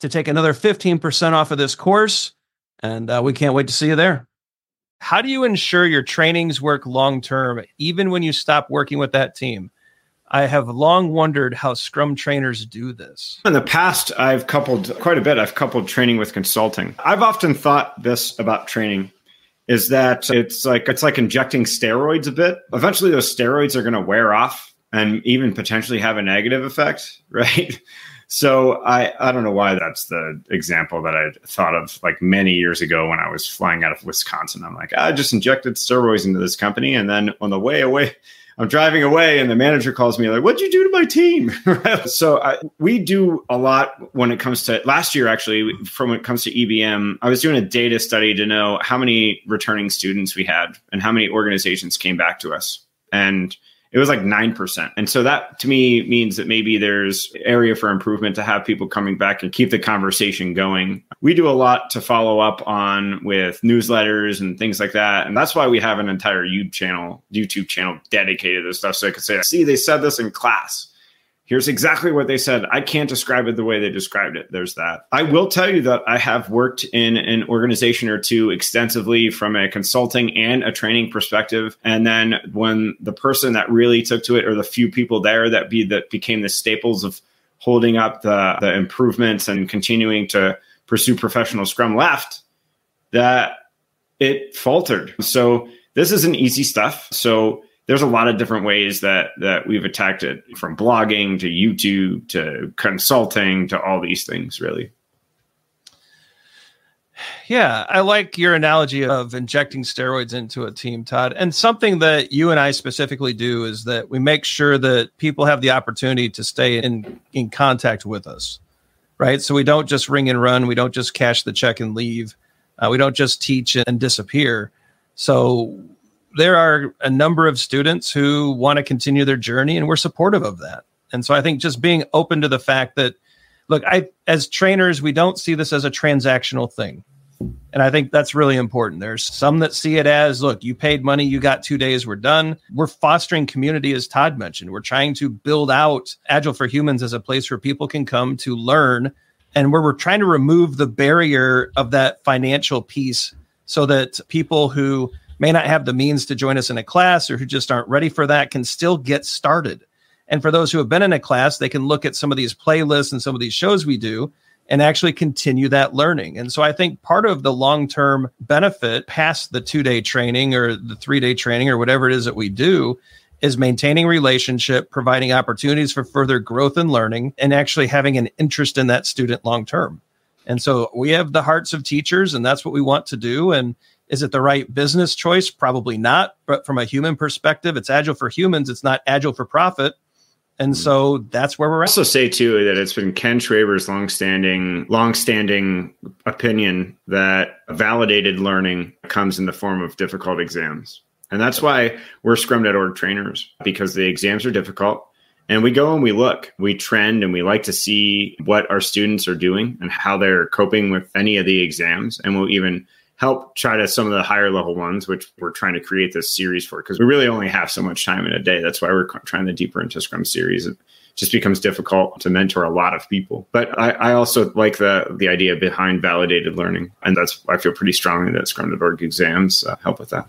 to take another 15% off of this course. And uh, we can't wait to see you there. How do you ensure your trainings work long term, even when you stop working with that team? I have long wondered how Scrum trainers do this. In the past, I've coupled quite a bit. I've coupled training with consulting. I've often thought this about training is that it's like it's like injecting steroids a bit. Eventually those steroids are going to wear off and even potentially have a negative effect, right? So I, I don't know why that's the example that I thought of like many years ago when I was flying out of Wisconsin. I'm like, I just injected steroids into this company. And then on the way away, I'm driving away and the manager calls me like, what'd you do to my team? so I, we do a lot when it comes to last year, actually, from when it comes to EBM, I was doing a data study to know how many returning students we had and how many organizations came back to us. And it was like 9%. And so that to me means that maybe there's area for improvement to have people coming back and keep the conversation going. We do a lot to follow up on with newsletters and things like that. And that's why we have an entire YouTube channel, YouTube channel dedicated to this stuff. So I could say, see, they said this in class here's exactly what they said. I can't describe it the way they described it. There's that. I will tell you that I have worked in an organization or two extensively from a consulting and a training perspective. And then when the person that really took to it, or the few people there that be that became the staples of holding up the, the improvements and continuing to pursue professional scrum left, that it faltered. So this isn't easy stuff. So there's a lot of different ways that that we've attacked it from blogging to youtube to consulting to all these things really. Yeah i like your analogy of injecting steroids into a team todd. And something that you and i specifically do is that we make sure that people have the opportunity to stay in in contact with us right? So we don't just ring and run. We don't just cash the check and leave. Uh, we don't just teach and disappear. So there are a number of students who want to continue their journey and we're supportive of that. And so I think just being open to the fact that look, I as trainers we don't see this as a transactional thing. And I think that's really important. There's some that see it as look, you paid money, you got 2 days, we're done. We're fostering community as Todd mentioned. We're trying to build out Agile for Humans as a place where people can come to learn and where we're trying to remove the barrier of that financial piece so that people who may not have the means to join us in a class or who just aren't ready for that can still get started. And for those who have been in a class, they can look at some of these playlists and some of these shows we do and actually continue that learning. And so I think part of the long term benefit past the two day training or the three day training or whatever it is that we do is maintaining relationship, providing opportunities for further growth and learning, and actually having an interest in that student long term. And so we have the hearts of teachers, and that's what we want to do. And is it the right business choice? Probably not. But from a human perspective, it's agile for humans. It's not agile for profit. And hmm. so that's where we're at. Also say too that it's been Ken Schwaber's longstanding, longstanding opinion that validated learning comes in the form of difficult exams. And that's why we're Scrum.org trainers because the exams are difficult. And we go and we look, we trend, and we like to see what our students are doing and how they're coping with any of the exams. And we'll even help try to some of the higher level ones, which we're trying to create this series for because we really only have so much time in a day. That's why we're trying the deeper into Scrum series. It just becomes difficult to mentor a lot of people. But I, I also like the the idea behind validated learning, and that's I feel pretty strongly that Scrum.org exams uh, help with that.